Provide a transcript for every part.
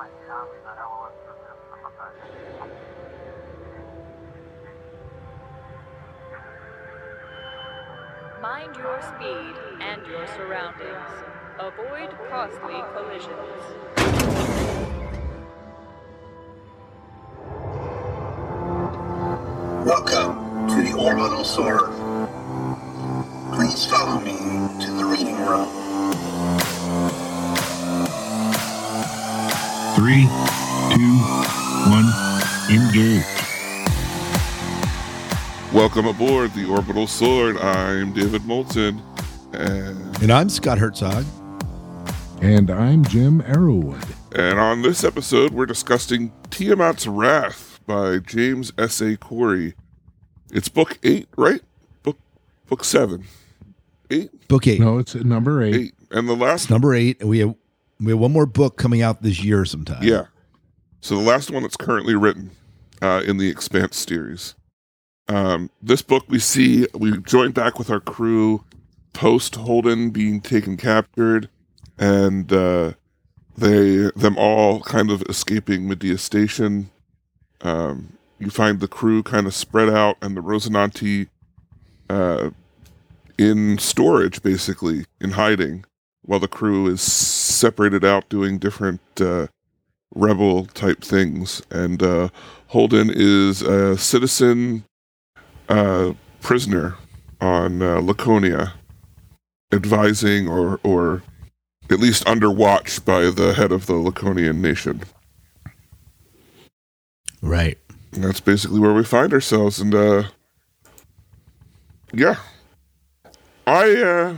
Mind your speed and your surroundings. Avoid costly collisions. Welcome to the Orbital Sword. Please follow me to the reading room. Three, two, one, engage. Welcome aboard the Orbital Sword. I'm David Moulton. And, And I'm Scott Herzog. And I'm Jim Arrowwood. and on this episode, we're discussing Tiamat's Wrath by James S.A. Corey. It's book eight, right? Book book seven. Eight? Book eight. No, it's number eight. Eight. And the last Number eight. We have we have one more book coming out this year sometime. Yeah. So the last one that's currently written uh, in the Expanse series. Um, this book we see we join back with our crew post Holden being taken captured, and uh, they them all kind of escaping Medea Station. Um, you find the crew kind of spread out, and the Rocinante uh, in storage, basically in hiding, while the crew is separated out doing different uh, rebel type things. And uh, Holden is a citizen uh, prisoner on uh, Laconia, advising or or at least under watch by the head of the Laconian nation. Right. And that's basically where we find ourselves. And uh, yeah, I uh,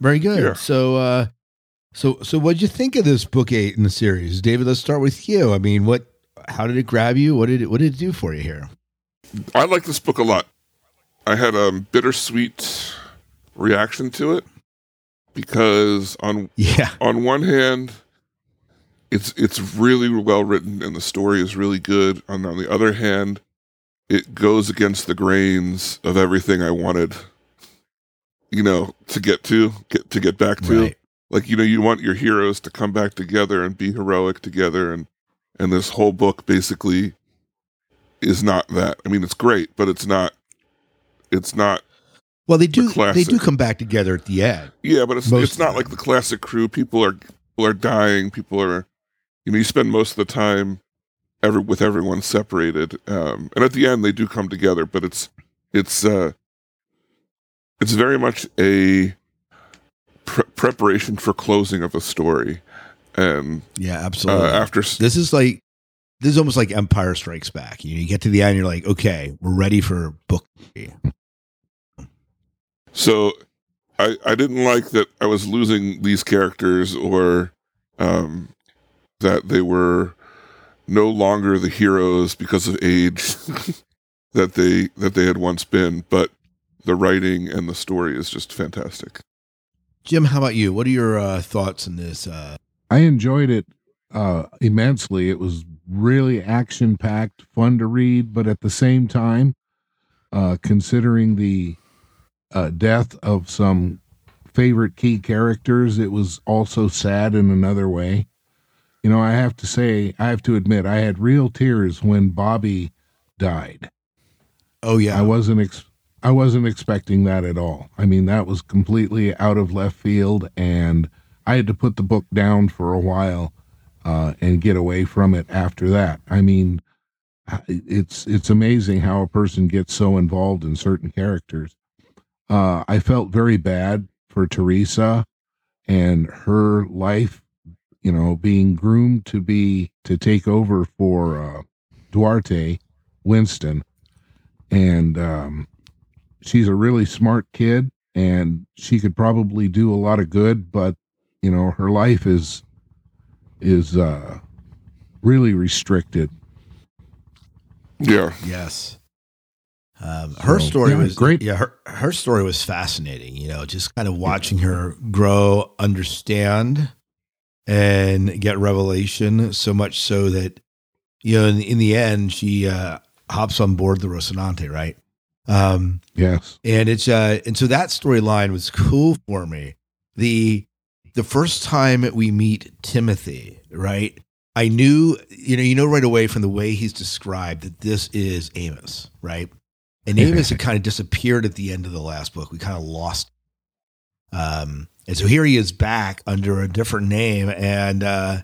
Very good. So uh so so what'd you think of this book eight in the series? David, let's start with you. I mean, what how did it grab you? What did it what did it do for you here? I like this book a lot. I had a bittersweet reaction to it because on Yeah. on one hand, it's it's really well written and the story is really good. And on the other hand, it goes against the grains of everything I wanted, you know, to get to get to get back to. Right. Like you know, you want your heroes to come back together and be heroic together, and and this whole book basically is not that. I mean, it's great, but it's not. It's not Well they do The they do come back together at the end. Yeah, but it's it's not like the classic crew. People are people are dying. People are, you know, you spend most of the time ever with everyone separated, um, and at the end they do come together. But it's it's uh, it's very much a pre- preparation for closing of a story, and Yeah, uh, absolutely. after this is like this is almost like Empire Strikes Back. You, know, you get to the end, you're like, okay, we're ready for book three. So I I didn't like that I was losing these characters or um that they were no longer the heroes because of age that they that they had once been, but the writing and the story is just fantastic. Jim, how about you? What are your uh, thoughts on this? Uh, I enjoyed it uh, immensely. It was really action packed, fun to read, but at the same time, uh, considering the uh, death of some favorite key characters, it was also sad in another way. You know, I have to say, I have to admit, I had real tears when Bobbie died. oh yeah, I wasn't ex- I wasn't expecting that at all. I mean, that was completely out of left field, and I had to put the book down for a while uh, and get away from it after that. I mean, it's it's amazing how a person gets so involved in certain characters. Uh, I felt very bad for Teresa and her life, you know, being groomed to be to take over for uh, Duarte Winston, and um, she's a really smart kid, and she could probably do a lot of good, but you know, her life is is uh, really restricted. Yeah. Yes. Um, her So, story yeah, was great. Yeah, her her story was fascinating. You know, just kind of watching her grow, understand, and get revelation. So much so that you know, in, in the end, she uh, hops on board the Rocinante, right? Um, Yes. and it's uh, and so that storyline was cool for me. The the first time we meet Timothy, right? I knew, you know, you know right away from the way he's described that this is Amos, right? And Amos had kind of disappeared at the end of the last book. We kind of lost. Um, and so here he is back under a different name, and uh,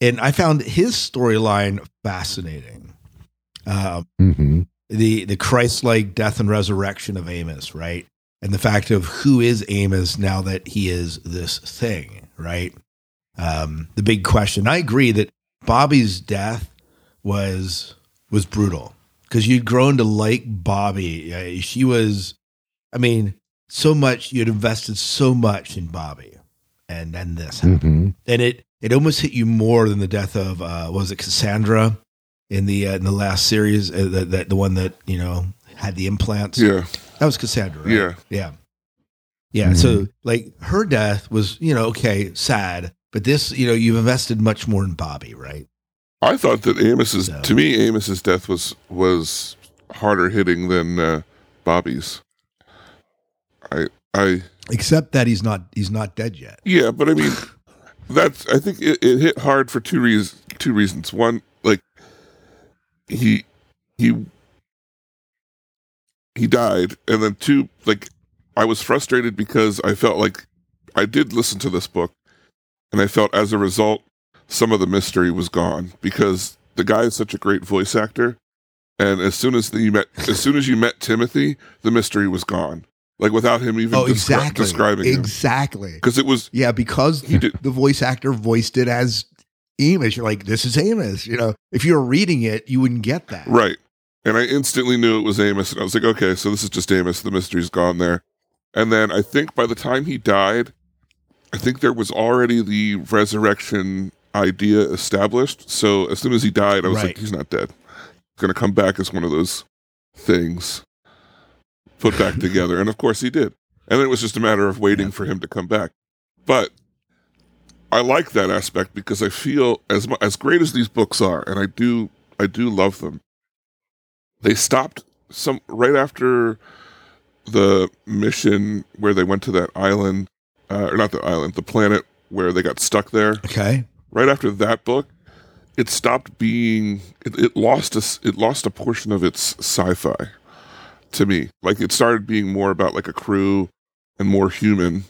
and I found his storyline fascinating. Uh, hmm the the Christ-like death and resurrection of Amos, right? And the fact of who is Amos now that he is this thing, right? Um, the big question. I agree that Bobbie's death was was brutal because you'd grown to like Bobbie. She was, I mean, so much you'd invested so much in Bobbie, and then this happened hmm and it it almost hit you more than the death of uh, was it Cassandra in the uh, in the last series uh, the, the the one that you know had the implants Yeah. that was Cassandra right? Yeah. yeah yeah so like her death was you know okay sad but this you know you've invested much more in Bobbie right I thought that Amos's So- to me Amos's death was was harder hitting than uh, Bobbie's. I I except that he's not he's not dead yet yeah, but I mean that's I think it, it hit hard for two reasons. Two reasons. One, like he he he died, and then two, like I was frustrated because I felt like I did listen to this book, and I felt as a result some of the mystery was gone because the guy is such a great voice actor, and as soon as the, you met, as soon as you met Timothy, the mystery was gone. Like without him even oh descri- exactly. describing exactly. Because it was yeah because did- the voice actor voiced it as Amos you're like this is Amos you know if you were reading it you wouldn't get that Right. And I instantly knew it was Amos. And I was like, okay, so this is just Amos. The mystery's gone there. And then I think by the time he died, I think there was already the resurrection idea established. So as soon as he died, I was Right. like, he's not dead. He's going to come back as one of those things put back together. And of course he did. And then it was just a matter of waiting for him to come back. But I like that aspect because I feel as as great as these books are, and I do I do love them. They stopped some right after the mission where they went to that island, uh, or not the island, the planet where they got stuck there. okay Right after that book, it stopped being. It, it lost a it lost a portion of its sci-fi to me. Like it started being more about like a crew and more human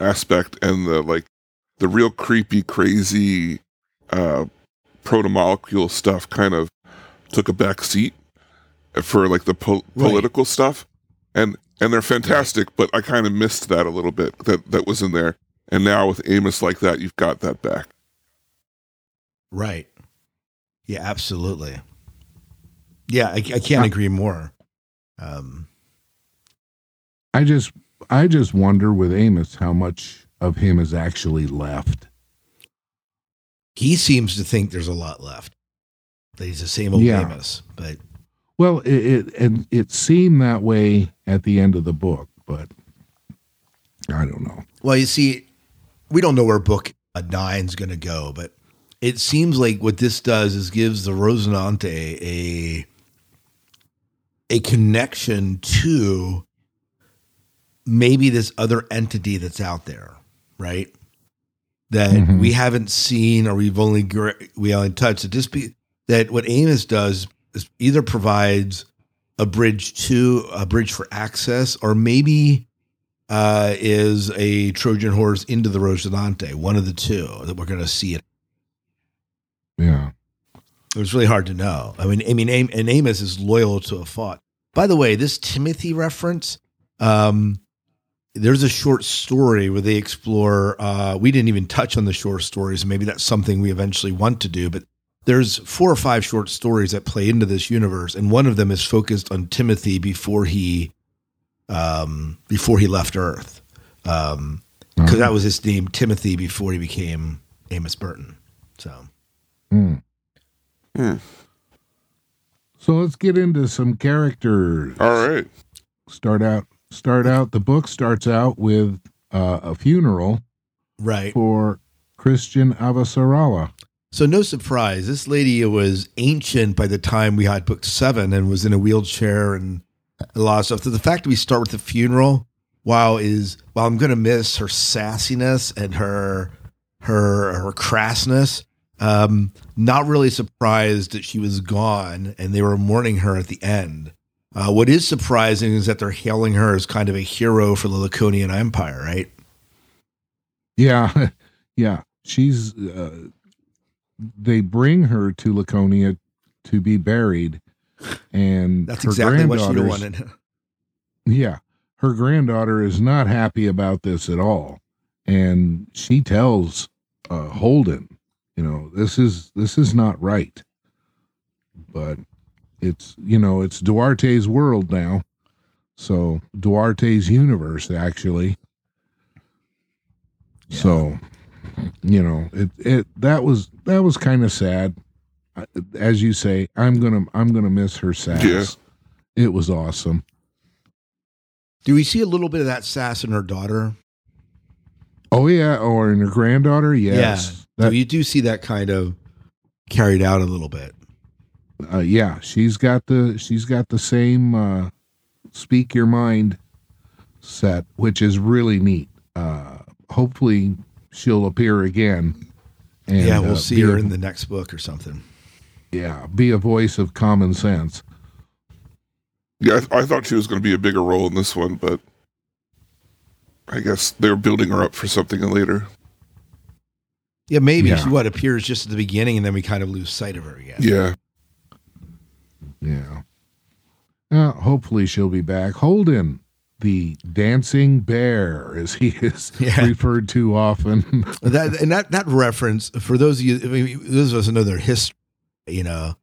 aspect, and the like the real creepy, crazy uh, proto molecule stuff kind of took a back seat for like the po- Right. political stuff, and and they're fantastic. But I kind of missed that a little bit that that was in there. And now with Amos like that, you've got that back. Right. Yeah, absolutely. Yeah, I, I can't Uh, agree more. Um, I just I just wonder with Amos how much of him is actually left. he seems to think there's a lot left. That he's the same old Yeah. Amos, but Well, it, it and it seemed that way at the end of the book, but I don't know. well, you see, we don't know where book nine's going to go, but it seems like what this does is gives the Rocinante a a connection to maybe this other entity that's out there, right? That Mhm. we haven't seen or we've only we only touched. That just be that what Amos does is either provides a bridge to a bridge for access, or maybe uh, is a Trojan horse into the Rocinante. One of the two that we're going to see it. Yeah. It was really hard to know. I mean, I mean, Am- and Amos is loyal to a fault. By the way, this Timothy reference, um, there's a short story where they explore. Uh, we didn't even touch on the short stories. Maybe that's something we eventually want to do. But there's four or five short stories that play into this universe, and one of them is focused on Timothy before he, um, before he left Earth, because Uh-huh. that was his name, Timothy, before he became Amos Burton. So. Hmm. Hmm. So let's get into some characters. All right. Start out. Start out. The book starts out with uh, a funeral Right. for Chrisjen Avasarala. So no surprise, this lady was ancient by the time we had book seven and was in a wheelchair and a lot of stuff. So the fact that we start with the funeral, wow, is while I'm gonna miss her sassiness and her her her crassness, Um, not really surprised that she was gone and they were mourning her at the end. Uh, what is surprising is that they're hailing her as kind of a hero for the Laconian Empire, right? Yeah, yeah. She's. Uh, they bring her to Laconia to be buried, and That's exactly what she wanted. Yeah, her granddaughter is not happy about this at all, and she tells uh, Holden, you know, this is this is not right. But it's you know it's Duarte's world now, so Duarte's universe actually. So, you know, it it that was that was kind of sad. As you say, I'm gonna I'm gonna miss her sass. Yeah. It was awesome. Do we see a little bit of that sass in her daughter? Oh yeah, or in her granddaughter, yes. Yeah. That- so you do see that kind of carried out a little bit. Uh, yeah, she's got the she's got the same uh, speak your mind set, which is really neat. Uh, hopefully, she'll appear again. And, yeah, we'll uh, see her a- in the next book or something. yeah, be a voice of common sense. Yeah, I, I thought she was going to be a bigger role in this one, but I guess they're building her up for something later. Yeah, maybe Yeah. she what appears just at the beginning, and then we kind of lose sight of her again. Yeah. Yeah. Uh, hopefully, she'll be back. Holden, the dancing bear, as he is Yeah. referred to often. that and that that reference for those of you, I mean, those of us who know their history, you know,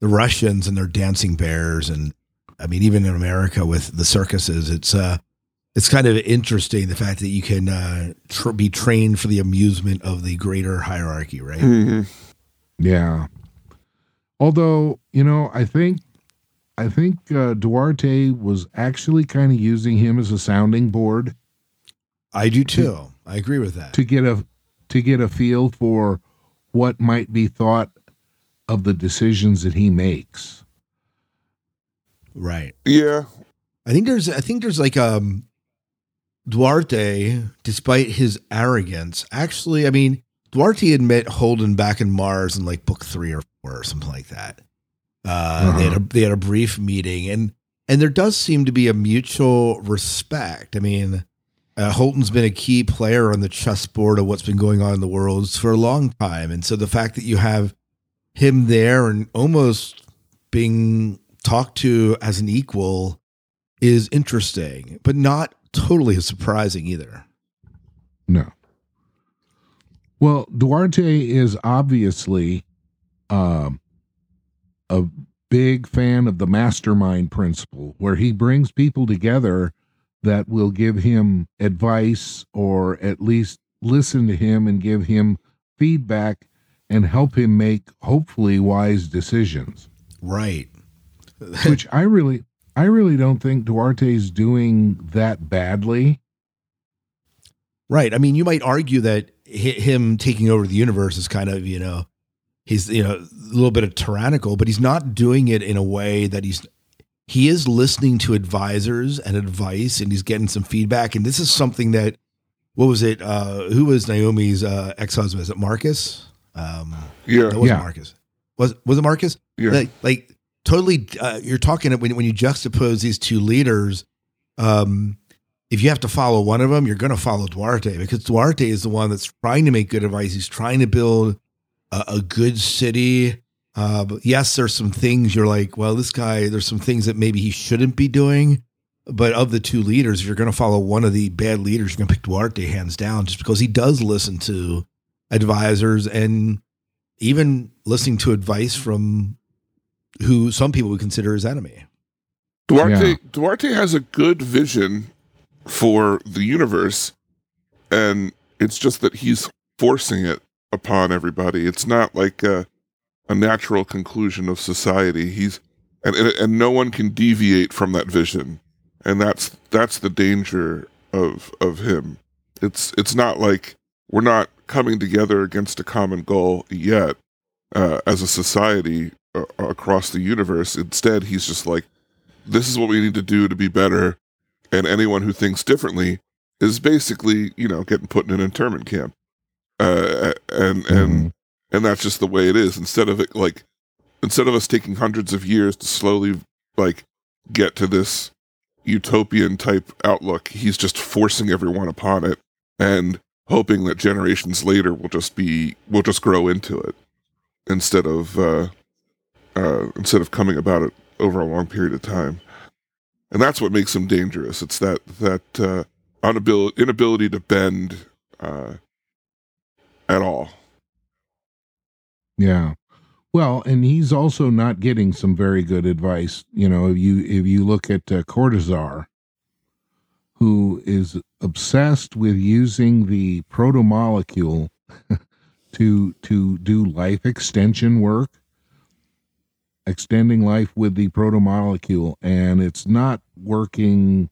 the Russians and their dancing bears, and I mean, even in America with the circuses, it's uh, it's kind of interesting the fact that you can uh, tr- be trained for the amusement of the greater hierarchy, right? hmm Yeah. Although, you know, I think I think uh, Duarte was actually kind of using him as a sounding board I do too. I agree with that. to get a to get a feel for what might be thought of the decisions that he makes. Right. Yeah. I think there's I think there's like um Duarte, despite his arrogance, actually I mean Duarte had met Holden back in Mars in like book three or four or something like that. Uh, They had a they had a brief meeting and and there does seem to be a mutual respect. I mean, uh, Holden's been a key player on the chessboard of what's been going on in the world for a long time, and so the fact that you have him there and almost being talked to as an equal is interesting, but not totally surprising either. No. Well, Duarte is obviously um, a big fan of the mastermind principle, where he brings people together that will give him advice or at least listen to him and give him feedback and help him make hopefully wise decisions. Right. Which I really, I really don't think Duarte's doing that badly. Right. I mean, you might argue that him taking over the universe is kind of, you know, he's, you know, a little bit of tyrannical, but he's not doing it in a way that he's, he is listening to advisors and advice and he's getting some feedback. And this is something that, what was it? Uh, who was Naomi's uh, ex husband? Is it Marcus? Um, Yeah. that wasn't Yeah. Marcus. Was, was it Marcus? Yeah. like, like totally uh, you're talking when, when you juxtapose these two leaders um if you have to follow one of them you're going to follow duarte because duarte is the one that's trying to make good advice he's trying to build a, a good city uh but yes there's some things you're like well this guy there's some things that maybe he shouldn't be doing but of the two leaders if you're going to follow one of the bad leaders you're going to pick duarte hands down just because he does listen to advisors and even listening to advice from who some people would consider his enemy. Duarte Yeah. Duarte has a good vision for the universe, and it's just that he's forcing it upon everybody. It's not like a, a natural conclusion of society. He's and, and and no one can deviate from that vision, and that's that's the danger of of him. It's it's not like we're not coming together against a common goal yet uh, as a society uh, across the universe. Instead, he's just like, this is what we need to do to be better. And anyone who thinks differently is basically, you know, getting put in an internment camp. Uh, and and Mhm. and that's just the way it is. Instead of it like instead of us taking hundreds of years to slowly like get to this utopian type outlook, he's just forcing everyone upon it and hoping that generations later will just be will just grow into it instead of uh, uh, instead of coming about it over a long period of time. And that's what makes him dangerous. It's that that uh, inability inability to bend uh, at all. Yeah. Well, and he's also not getting some very good advice. You know, if you if you look at uh, Cortazar, who is obsessed with using the protomolecule to to do life extension work, extending life with the protomolecule, and it's not working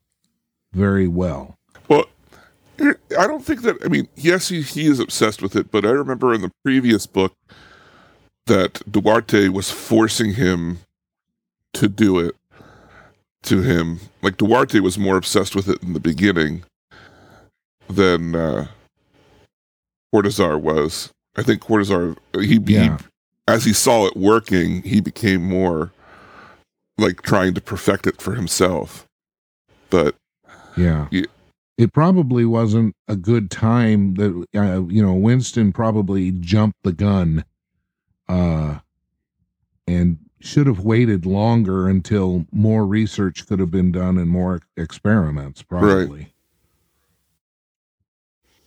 very well. Well, I don't think that. I mean, yes, he, he is obsessed with it, but I remember in the previous book that Duarte was forcing him to do it to him. Like Duarte was more obsessed with it in the beginning than uh, Cortazar was. I think Cortazar he, Yeah. he as he saw it working, he became more like trying to perfect it for himself. But Yeah. Yeah. It probably wasn't a good time that uh, you know Winston probably jumped the gun uh and should have waited longer until more research could have been done and more experiments probably.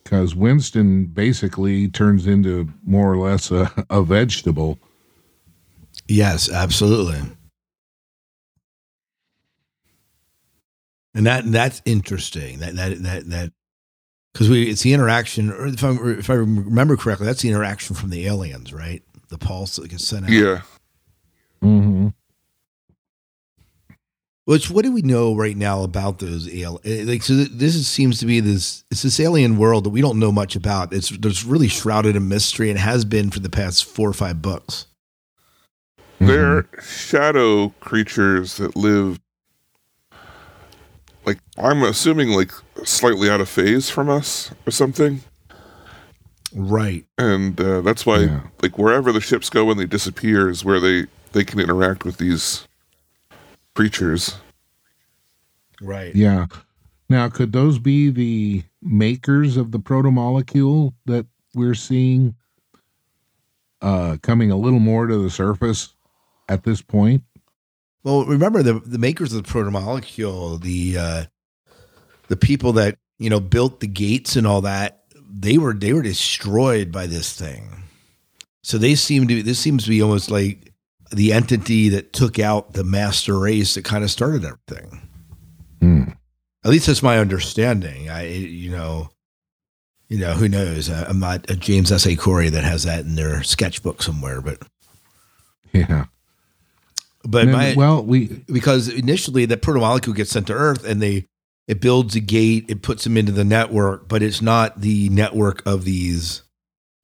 Cuz Winston basically turns into more or less a, a vegetable. Yes, absolutely. And that that's interesting. That that that that because we it's the interaction, or if I if I remember correctly, that's the interaction from the aliens, right? The pulse that gets sent out. yeah, Mhm. Which what do we know right now about those aliens? Like, so this is, seems to be this it's this alien world that we don't know much about. It's there's really shrouded in mystery and has been for the past four or five books. they're shadow creatures that live like I'm assuming like slightly out of phase from us or something. Right. And uh, that's why Yeah. like wherever the ships go when they disappear is where they they can interact with these creatures. Right. Yeah. Now, could those be the makers of the protomolecule that we're seeing uh, coming a little more to the surface at this point? Well, remember the the makers of the protomolecule, the uh, the people that you know built the gates and all that. They were they were destroyed by this thing. So they seem to be this seems to be almost like the entity that took out the master race that kind of started everything. Hmm. At least that's my understanding. I you know. You know who knows? I- I'm not a James S. A. Corey that has that in their sketchbook somewhere, but Yeah. but then, my well, we because initially that protomolecule gets sent to Earth and they it builds a gate, it puts them into the network, but it's not the network of these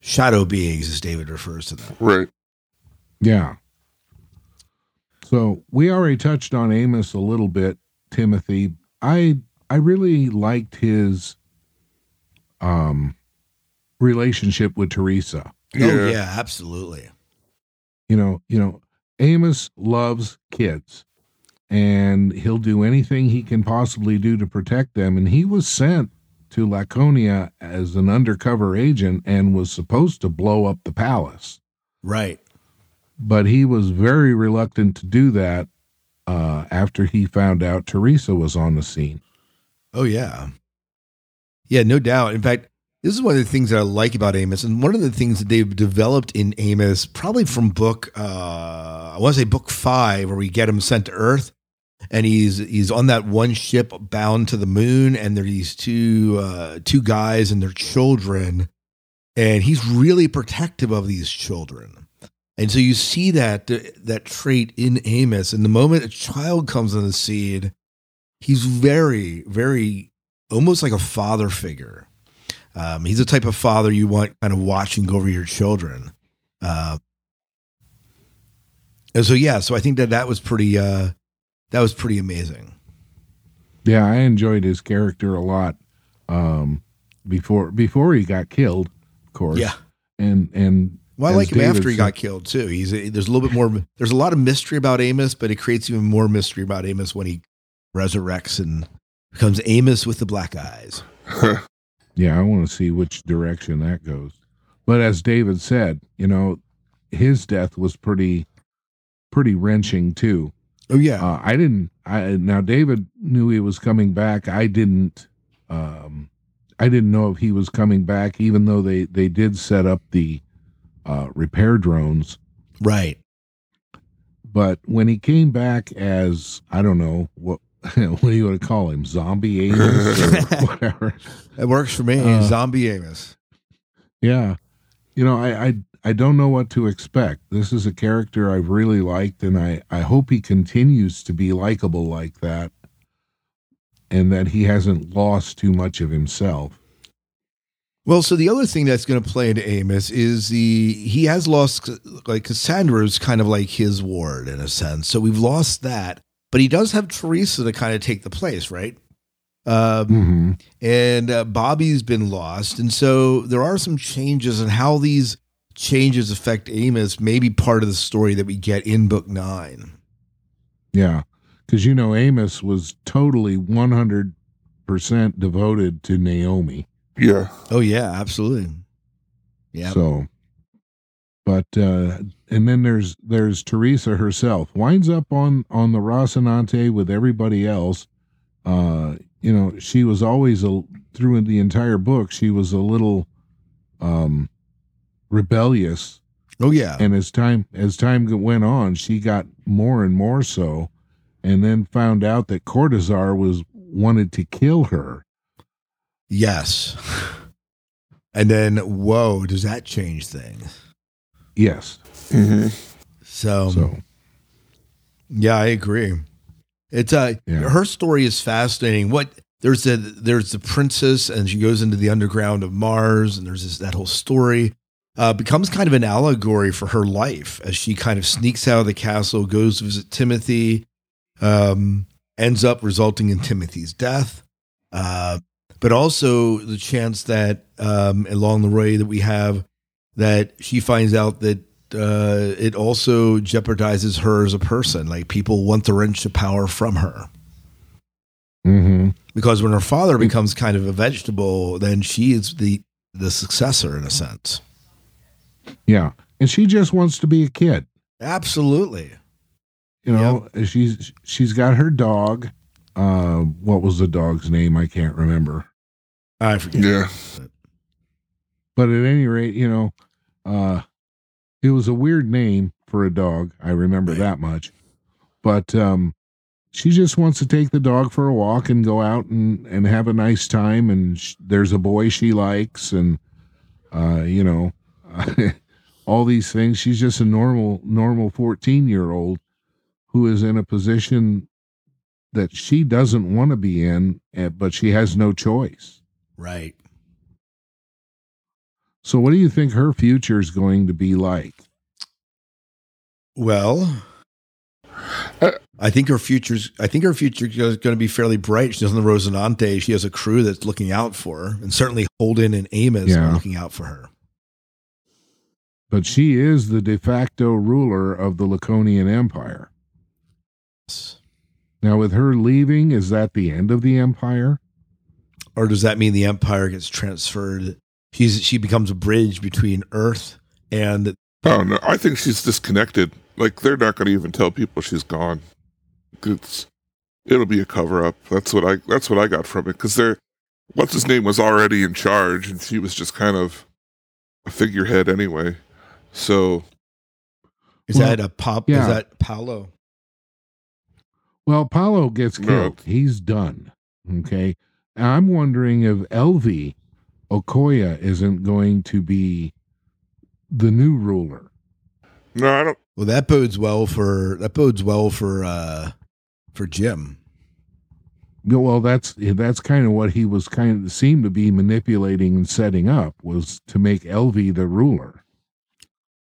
shadow beings, as David refers to them. Right. yeah. So we already touched on Amos a little bit, Timothy. I I really liked his um relationship with Teresa. Oh yeah, absolutely. you know, you know, Amos loves kids and he'll do anything he can possibly do to protect them. And he was sent to Laconia as an undercover agent and was supposed to blow up the palace. Right. But he was very reluctant to do that uh, after he found out Teresa was on the scene. Oh yeah. Yeah, no doubt. In fact, this is one of the things that I like about Amos, and one of the things that they've developed in Amos, probably from book uh I want to say book five, where we get him sent to Earth, and he's he's on that one ship bound to the moon, and there are these two uh two guys and their children, and he's really protective of these children. And so you see that that trait in Amos, and the moment a child comes on the scene, he's very, very almost like a father figure. Um, he's the type of father you want kind of watching over your children. Uh, and so, yeah, so I think that that was pretty, uh, that was pretty amazing. Yeah, I enjoyed his character a lot um, before before he got killed, of course. Yeah. and and Well, I like him after he got killed too. He's there's a little bit more. There's a lot of mystery about Amos, but it creates even more mystery about Amos when he resurrects and becomes Amos with the black eyes. Yeah, I want to see which direction that goes. But as David said, you know, his death was pretty pretty wrenching too. Oh yeah, Uh, I didn't. I now David knew he was coming back. I didn't. Um, I didn't know if he was coming back, even though they they did set up the uh, repair drones. right. But when he came back as I don't know what what do you want to call him, zombie Amos or whatever. That works for me. Uh, Zombie Amos. Yeah. You know, I, I I don't know what to expect. This is a character I've really liked and I, I hope he continues to be likable like that and that he hasn't lost too much of himself. Well, so the other thing that's going to play into Amos is the he has lost like Cassandra's kind of like his ward in a sense. So we've lost that, but he does have Teresa to kind of take the place, right? Um, Mm-hmm. and uh, Bobbie's been lost, and so there are some changes in how these changes affect Amos. Maybe part of the story that we get in book nine. Yeah. Because, you know, Amos was totally 100% devoted to Naomi. Yeah. Oh yeah, absolutely. Yeah. So, but uh, and then there's there's Teresa herself winds up on on the Rocinante with everybody else. Uh, you know, she was always a through the entire book. She was a little um rebellious, oh yeah. and as time as time went on, she got more and more so, and then found out that Cortazar was wanted to kill her. Yes. And then, whoa, does that change things? Yes, hmm So, so yeah, I agree. It's uh Yeah. her story is fascinating. What there's a there's the princess and she goes into the underground of Mars and there's this that whole story uh becomes kind of an allegory for her life as she kind of sneaks out of the castle, goes to visit Timothy, um ends up resulting in Timothy's death. Uh but also the chance that um along the way that we have that she finds out that uh, it also jeopardizes her as a person. Like people want to wrench the power from her hmm because when her father becomes kind of a vegetable, then she is the the successor in a sense. yeah, and she just wants to be a kid. Absolutely. you know she's she's got her dog uh what was the dog's name i can't remember I forget. Yeah. but at any rate you know uh it was a weird name for a dog i remember Right. that much but um she just wants to take the dog for a walk and go out and and have a nice time and sh- there's a boy she likes and uh you know all these things she's just a normal normal 14 year old who is in a position that she doesn't want to be in eh, but she has no choice Right. so what do you think her future is going to be like Well, Uh, I think her future's. I think her future is going to be fairly bright. She's on the Rocinante. She has a crew that's looking out for her, and certainly Holden and Amos Yeah. are looking out for her. but she is the de facto ruler of the laconian empire now with her leaving is that the end of the empire or does that mean the empire gets transferred? She's she becomes a bridge between Earth and Oh no, I think she's disconnected. Like they're not going to even tell people she's gone. It's it'll be a cover up. That's what I that's what I got from it because they're what's his name was already in charge and she was just kind of a figurehead anyway. So is Well, that a pop? yeah. Is that Paolo? Well paolo gets No. killed he's done okay i'm wondering if elvi okoye isn't going to be the new ruler no, I don't. Well, that bodes well for that bodes well for uh for Jim. Well that's that's kind of what he was kind of seemed to be manipulating and setting up was to make elvi the ruler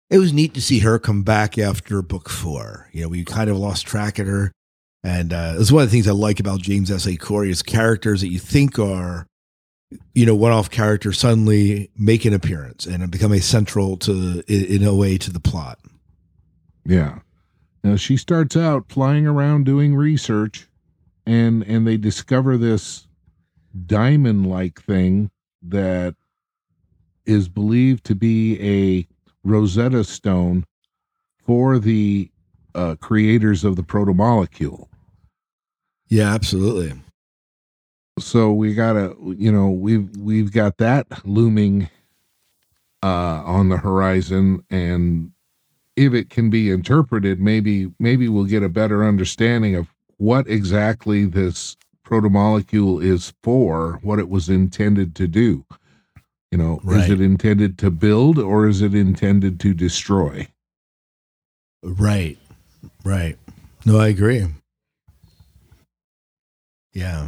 It was neat to see her come back after book four. You know, we kind of lost track of her, and uh, that's one of the things I like about James S. A. Corey is characters that you think are you know one-off characters suddenly make an appearance and become a central to in, a way to the plot. Yeah. Now she starts out flying around doing research and and they discover this diamond like thing that is believed to be a Rosetta Stone for the uh, creators of the protomolecule. Yeah, absolutely. So we gotta, you know, we've we've got that looming uh, on the horizon, and if it can be interpreted, maybe maybe we'll get a better understanding of what exactly this protomolecule is for, what it was intended to do. You know, is it intended to build or is it intended to destroy? Right. Right. No, I agree. Yeah.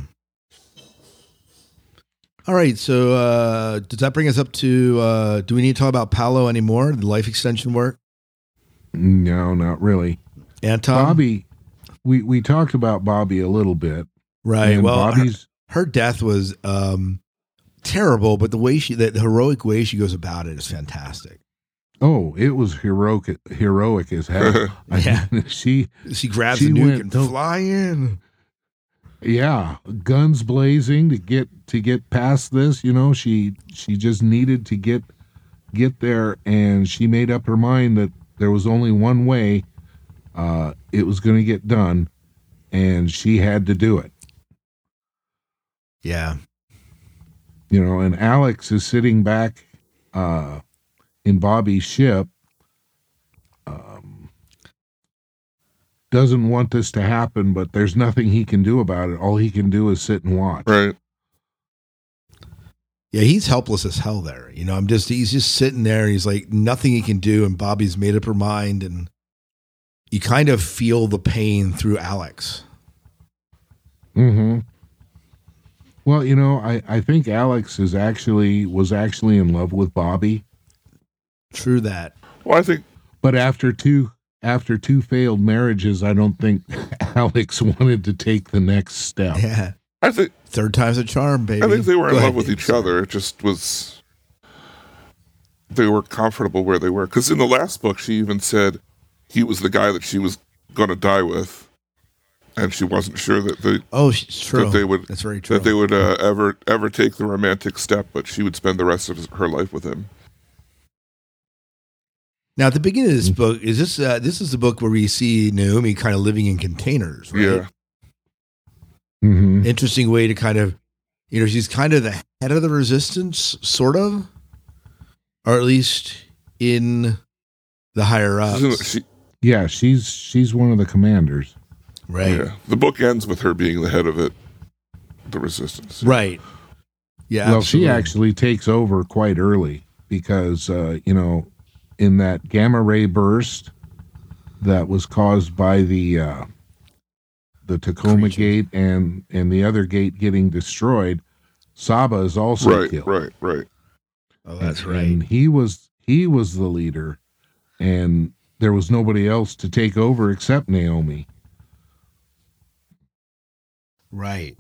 All right. So, uh, does that bring us up to, uh, do we need to talk about Paolo anymore? The life extension work? No, not really. Anton? Bobbie, we we talked about Bobbie a little bit. Right. and well, her, Bobbie's her death was, um, terrible, but the way she, the, the heroic way she goes about it is fantastic. oh, it was heroic heroic as hell. I Yeah. mean, she She grabs She the nuke went- and don't- fly in. Yeah guns blazing to get to get past this you know she she just needed to get get there and she made up her mind that there was only one way uh it was going to get done and she had to do it Yeah. you know and alex is sitting back uh in bobbie's ship um doesn't want this to happen but there's nothing he can do about it all he can do is sit and watch right. Yeah, he's helpless as hell there. You know, I'm just he's just sitting there. He's like nothing he can do, and Bobbie's made up her mind, and you kind of feel the pain through Alex. hmm Well, you know, I, I think Alex is actually was actually in love with Bobbie, True that. Well, I think but after two after two failed marriages, I don't think Alex wanted to take the next step. Yeah, I think third time's a charm, baby. I think they were in Go love with Dave. each other. It just was they were comfortable where they were. Because in the last book, she even said he was the guy that she was going to die with, and she wasn't sure that they Oh, true. that they would That's very true. that they would uh, ever ever take the romantic step. But she would spend the rest of her life with him. Now, at the beginning of this Mm. book, is this uh, this is the book where we see Naomi kind of living in containers, right? Yeah, hmm Interesting way to kind of, you know, she's kind of the head of the resistance, sort of, or at least in the higher Isn't ups, she, Yeah, she's she's one of the commanders. right? yeah. The book ends with her being the head of it, the resistance. Right. Yeah. well, she actually takes over quite early because uh, you know, in that gamma ray burst that was caused by the uh, the Tacoma Creatures. gate and and the other gate getting destroyed, Saba is also Right, killed. right, right. Oh, that's And- right. And he was he was the leader, and there was nobody else to take over except Naomi. Right.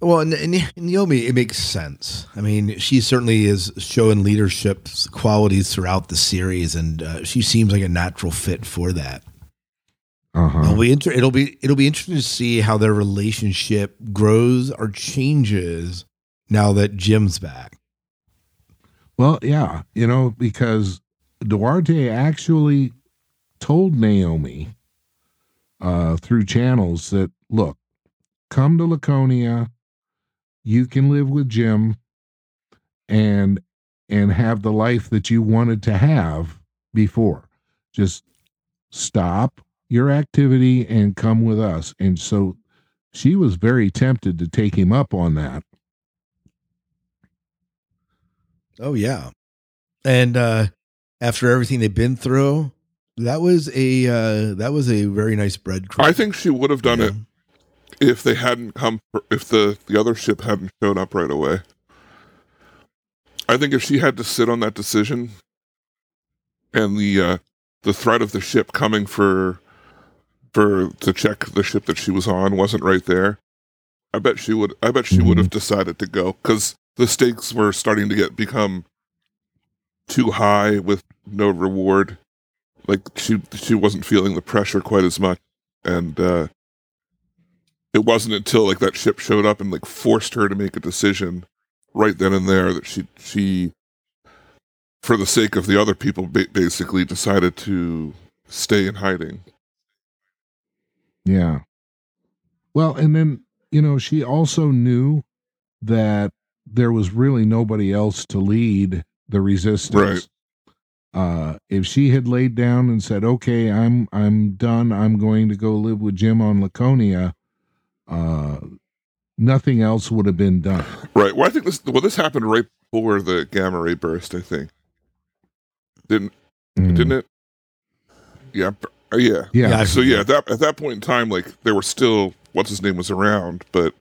Well, and, and Naomi, it makes sense. I mean, she certainly is showing leadership qualities throughout the series, and uh, she seems like a natural fit for that. Uh huh. It'll be inter- it'll be it'll be interesting to see how their relationship grows or changes now that Jim's back. Well, yeah, you know, because Duarte actually told Naomi uh, through channels that, look, come to Laconia, you can live with Jim and and have the life that you wanted to have before. Just stop your activity and come with us. And so she was very tempted to take him up on that. Oh yeah, and uh, after everything they've been through, that was a uh, that was a very nice breadcrumb. I think she would have done you it know? If they hadn't come if the the other ship hadn't shown up right away i think if she had to sit on that decision and the uh the threat of the ship coming for for to check the ship that she was on wasn't right there I bet she would. I bet she Mhm. would have decided to go because the stakes were starting to get become too high with no reward. Like she she wasn't feeling the pressure quite as much, and uh, it wasn't until like that ship showed up and like forced her to make a decision right then and there that she she for the sake of the other people ba- basically decided to stay in hiding. Yeah. Well, and then, you know, she also knew that there was really nobody else to lead the resistance. Uh if she had laid down and said, "Okay, I'm I'm done. I'm going to go live with Jim on Laconia," uh nothing else would have been done. Right. Well, I think this well this happened right before the gamma ray burst. I think didn't Mm. didn't it? Yeah. uh, yeah. Yeah. Yeah, So yeah, at that at that point in time, like there were still what's his name was around, but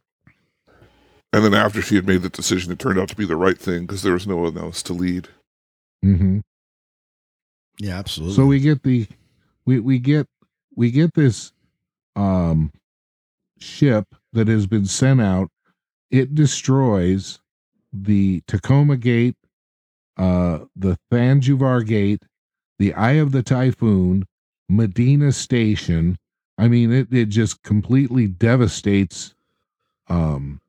and then after she had made the decision, it turned out to be the right thing because there was no one else to lead. Mhm. Yeah, absolutely. So we get the we we get we get this um ship that has been sent out. It destroys the Tacoma Gate, uh the Thanjavur Gate, the Eye of the Typhoon, Medina Station. I mean it it just completely devastates um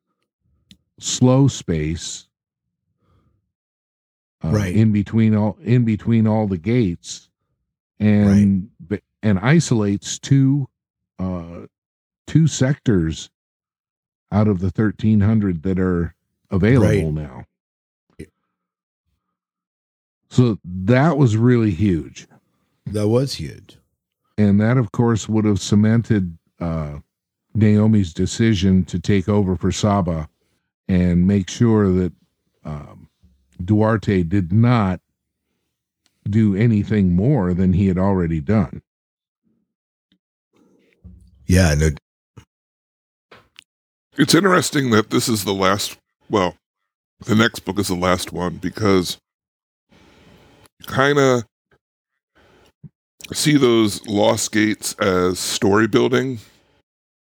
slow space uh, Right. in between all in between all the gates and b- and isolates two uh two sectors out of the 1300 that are available now so that was really huge that was huge. and that of course would have cemented uh Naomi's decision to take over for Saba and make sure that um, Duarte did not do anything more than he had already done. Yeah, no, It's interesting that this is the last. Well, the next book is the last one because you kind of see those lost gates as story building.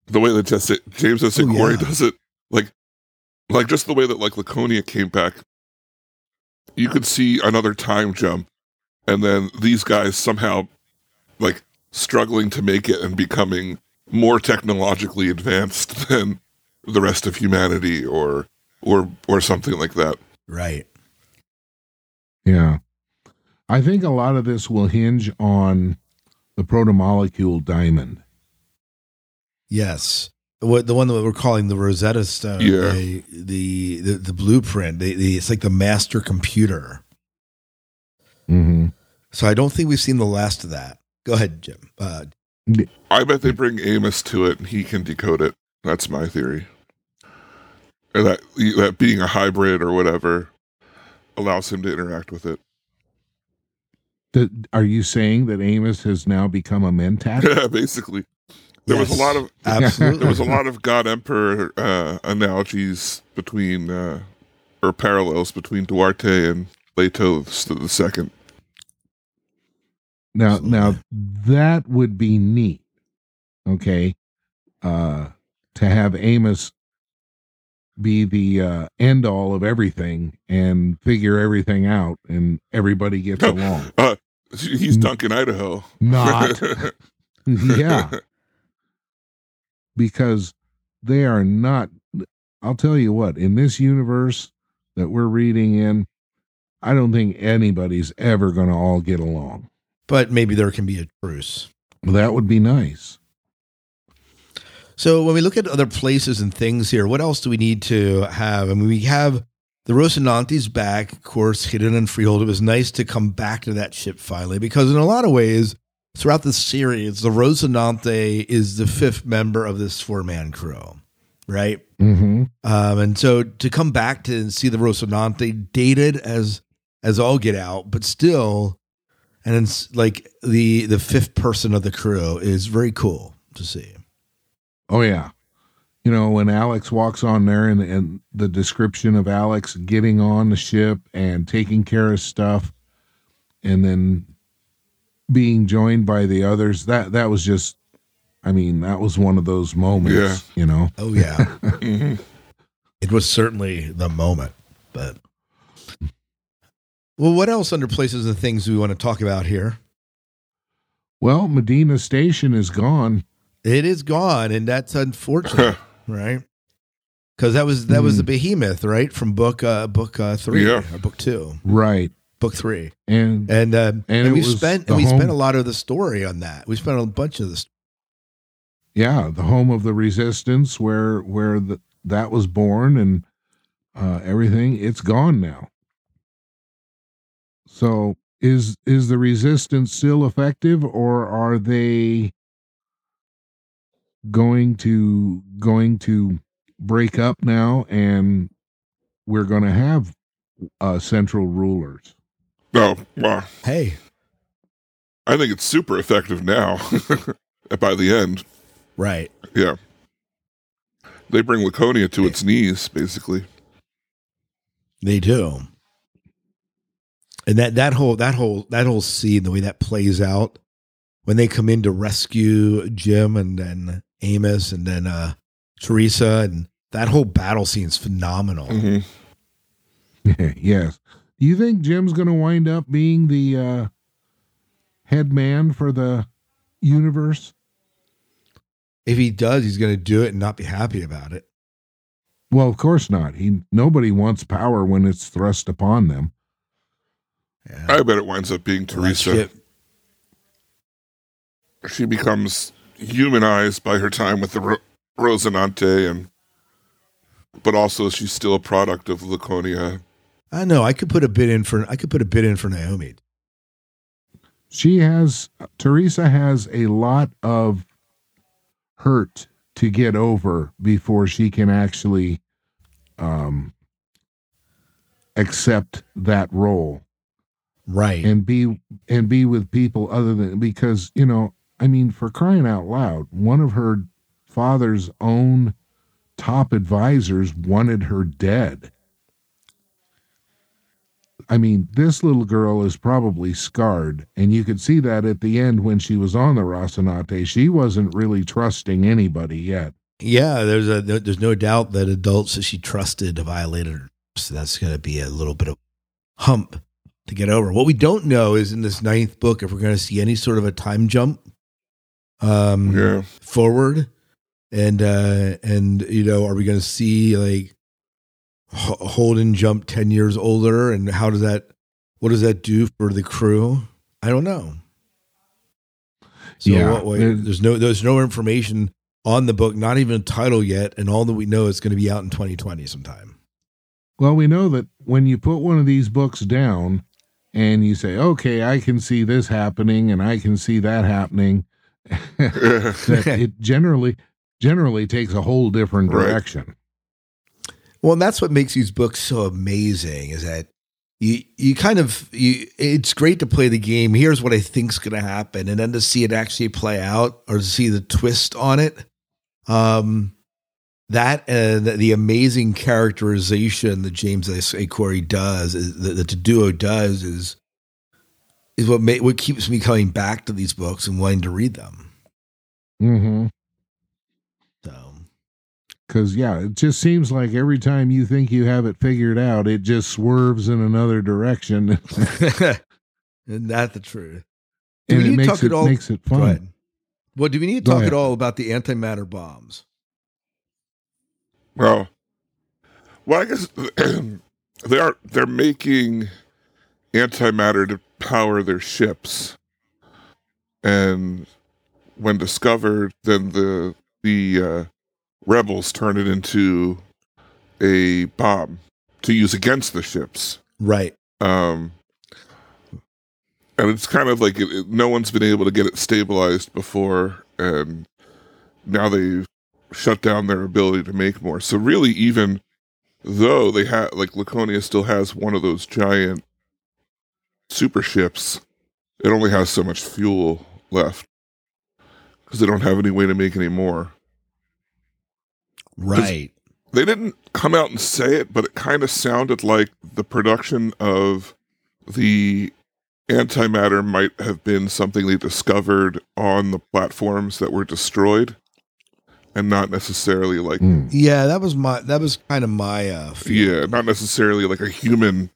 The way that just James S. Oh, Corey yeah. does it, like, like just the way that like Laconia came back, you could see another time jump, and then these guys somehow, like, struggling to make it and becoming more technologically advanced than the rest of humanity or or or something like that. right. Yeah. I think a lot of this will hinge on the protomolecule diamond. Yes. What the one that we're calling the Rosetta Stone? Yeah. they- the, the the blueprint. They, they, it's like the master computer. Mm-hmm. So I don't think we've seen the last of that. Go ahead, Jim. Uh, I bet they bring Amos to it and he can decode it. That's my theory. Or that that being a hybrid or whatever allows him to interact with it. are you saying that Amos has now become a mentat? Yeah, basically. There was a lot of absolutely. there was a lot of God Emperor uh, analogies between uh, or parallels between Duarte and Leto the second. Now, Absolutely. now that would be neat. Okay, uh, to have Amos be the uh, end all of everything and figure everything out, and everybody gets along. Uh, he's Duncan, Idaho. Not, yeah, because they are not. I'll tell you what. In this universe that we're reading in, I don't think anybody's ever going to all get along. but maybe there can be a truce. That would be nice. So when we look at other places and things here, what else do we need to have? I mean, we have the Rocinante's back, of course, hidden in Freehold. It was nice to come back to that ship finally because in a lot of ways, throughout the series, the Rocinante is the fifth member of this four-man crew, right? Mm-hmm. Um, and so to come back to see the Rocinante dated as as all get out, but still, and it's like the the fifth person of the crew is very cool to see. Oh yeah. You know, when Alex walks on there and, and the description of Alex getting on the ship and taking care of stuff and then being joined by the others, that that was just I mean, that was one of those moments, Yeah. you know. Oh yeah, Mhm. it was certainly the moment. But well, what else under places and things we want to talk about here? Well, Medina Station is gone. It is gone, and that's unfortunate, right? Because that was that was the Hmm. behemoth, right, from book uh, book uh, three Yeah. or book two, Right. book three, And and uh, And and, we spent and we home- spent a lot of the story on that. We spent a bunch of this. yeah, the home of the resistance where where the, that was born and uh, everything, it's gone now. So is is the resistance still effective or are they going to going to break up now and we're going to have uh, central rulers? No, well, Hey, I think it's super effective now. By the end, right? yeah, they bring Laconia to its knees, basically. They do. And that that whole that whole that whole scene, the way that plays out, when they come in to rescue Jim and then Amos and then uh Teresa and that whole battle scene is phenomenal. hmm yes. Do you think Jim's going to wind up being the uh, head man for the universe? If he does, he's going to do it and not be happy about it. Well, of course not. He nobody wants power when it's thrust upon them. Yeah. I bet it winds up being Teresa. She becomes humanized by her time with the Ro- Rocinante, and but also she's still a product of Laconia. I know. I could put a bid in for I could put a bid in for Naomi. She has Teresa has a lot of hurt to get over before she can actually um accept that role. Right. and be and be with people other than because you know i mean for crying out loud one of her father's own top advisors wanted her dead i mean this little girl is probably scarred and you could see that at the end when she was on the rocinante she wasn't really trusting anybody yet Yeah, there's a there's no doubt that adults that she trusted violated her. So that's going to be a little bit of hump to get over. What we don't know is in this ninth book if we're going to see any sort of a time jump um Yeah, forward and uh and you know are we going to see like Holden jump 10 years older and how does that what does that do for the crew? I don't know. So Yeah, what, what- there's no there's no information on the book, not even a title yet, and all that we know is going to be out in 2020 sometime. Well, we know that when you put one of these books down and you say, okay, I can see this happening and I can see that happening, that it generally generally takes a whole different Right. direction. Well, and that's what makes these books so amazing is that you you kind of you it's great to play the game. Here's what I think's going to happen, and then to see it actually play out or to see the twist on it. Um, that and the amazing characterization that James A. Corey does, is, that, that the duo does, is is what ma- what keeps me coming back to these books and wanting to read them. Mm-hmm. So Because yeah, it just seems like every time you think you have it figured out, it just swerves in another direction, Isn't that the truth. Do and we it need to makes talk it at all- makes it fun. Well, do we need to talk at all about the antimatter bombs? well, well, I guess they are they're making antimatter to power their ships, and when discovered, then the the uh, rebels turn it into a bomb to use against the ships. Right. um and it's kind of like it, it- no one's been able to get it stabilized before and now they've shut down their ability to make more so really even though they have like laconia still has one of those giant super ships it only has so much fuel left because they don't have any way to make any more Right. they didn't come out and say it, but it kind of sounded like the production of the antimatter might have been something they discovered on the platforms that were destroyed and not necessarily like Mm. Yeah, that was my that was kind of my uh feeling. yeah not necessarily like a human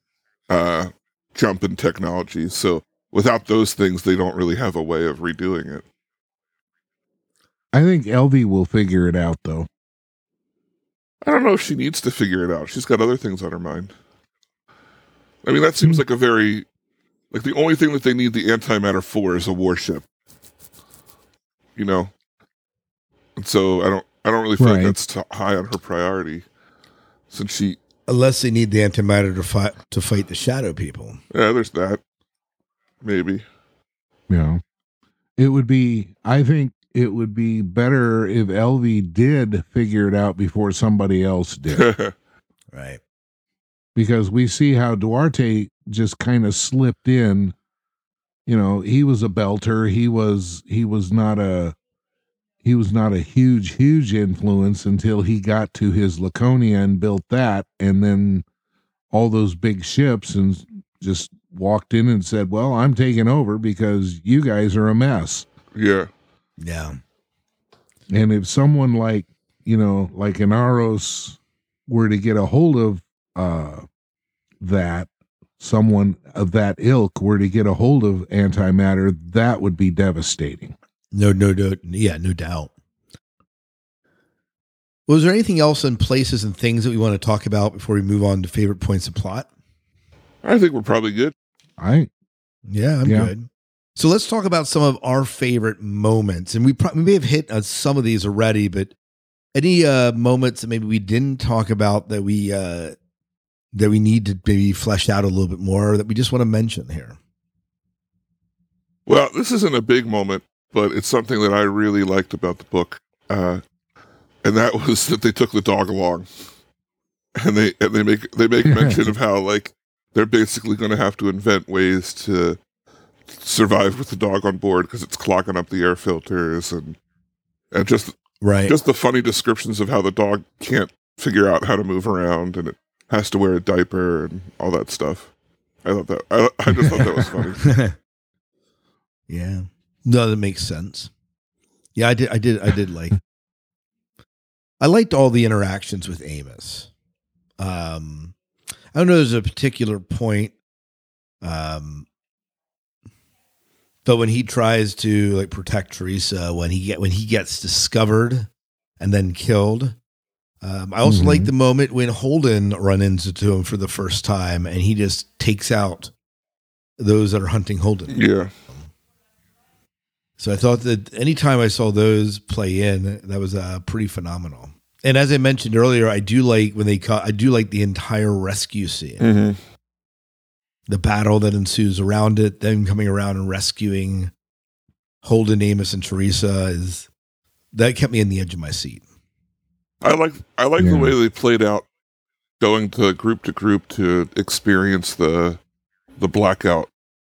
uh jump in technology so without those things they don't really have a way of redoing it. I think Elvi will figure it out though. i don't know if she needs to figure it out. She's got other things on her mind. I mean that seems hmm. like a very like the only thing that they need the antimatter for is a warship. You know? And so i don't i don't really feel like Right. that's t- high on her priority since she Unless they need the antimatter to fight to fight the shadow people. yeah there's that maybe Yeah. it would be. I think it would be better if Elvi did figure it out before somebody else did, Right. because we see how Duarte just kind of slipped in. You know, he was a belter. He was. He was not a. He was not a huge, huge influence until he got to his Laconia and built that, and then all those big ships, and just walked in and said, "Well, I'm taking over because you guys are a mess." yeah Yeah. And if someone like, you know, like Inaros were to get a hold of uh that, someone of that ilk were to get a hold of antimatter, that would be devastating. No, no, no. Yeah, no doubt. Was there anything else in places and things that we want to talk about before we move on to favorite points of plot? i think we're probably good I Yeah, I'm Yeah. good. So let's talk about some of our favorite moments, and we, pro- we may have hit on some of these already, but any uh, moments that maybe we didn't talk about that we uh, that we need to maybe flesh out a little bit more, or that we just want to mention here. Well, this isn't a big moment, but it's something that I really liked about the book, uh, and that was that they took the dog along, and they and they make they make mention of how like they're basically going to have to invent ways to survive with the dog on board because it's clogging up the air filters and and just Right. just the funny descriptions of how the dog can't figure out how to move around and it has to wear a diaper and all that stuff. I thought that I, I just thought that was funny. yeah. No, that makes sense. Yeah, I did. I did. I did like. I liked all the interactions with Amos. Um, I don't know. There's a particular point. Um, but when he tries to like protect Teresa, when he get when he gets discovered and then killed, um, I also Mhm. like the moment when Holden runs into him for the first time, and he just takes out those that are hunting Holden. Yeah. So I thought that anytime I saw those play in, that was uh, pretty phenomenal. And as I mentioned earlier, I do like when they caught, I do like the entire rescue scene, hmm the battle that ensues around it, them coming around and rescuing Holden, Amos, and Teresa is that kept me in the edge of my seat. I like I like Yeah. the way they played out going to group to group to experience the the blackout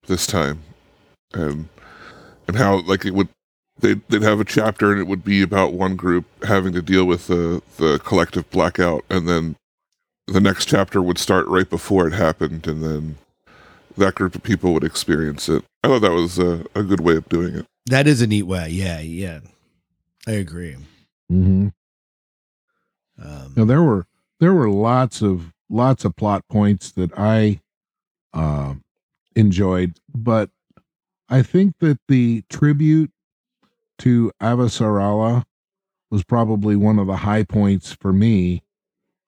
this time. And and how like it would they'd, they'd have a chapter and it would be about one group having to deal with the the collective blackout and then the next chapter would start right before it happened and then that group of people would experience it. I thought that was a, a good way of doing it. That is a neat way. Yeah, yeah, I agree. hmm Um, Now there were there were lots of lots of plot points that I uh, enjoyed, but I think that the tribute to Avasarala was probably one of the high points for me